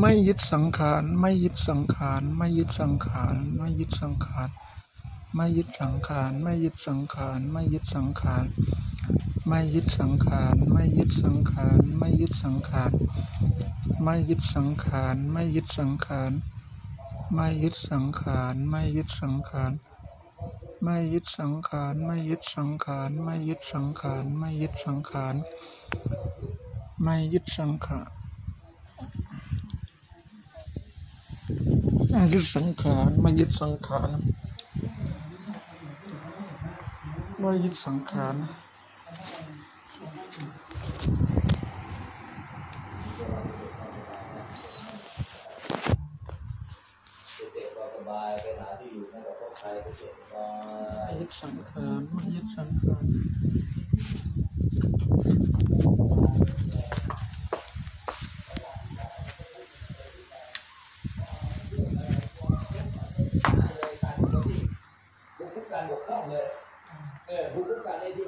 ไม่ยึดสังขาร ไม่ยึดสังขาร ไม่ยึดสังขาร ไม่ยึดสังขาร ไม่ยึดสังขาร ไม่ยึดสังขาร ไม่ยึดสังขาร ไม่ยึดสังขาร ไม่ยึดสังขาร ไม่ยึดสังขาร ไม่ยึดสังขาร ไม่ยึดสังขาร ไม่ยึดสังขาร ไม่ยึดสังขาร ไม่ยึดสังขาร ไม่ยึดสังขาร ไม่ยึดสังขาร ไม่ยึดสังขาร ไม่ยึดสังขารไม่ ยึดสังขารไม่ยึดสังขารไม่ยึดสังขารเจ็บก็สบายไป การปกติบุกรุกการบกพร่องเลยเออบุกรุกการในที่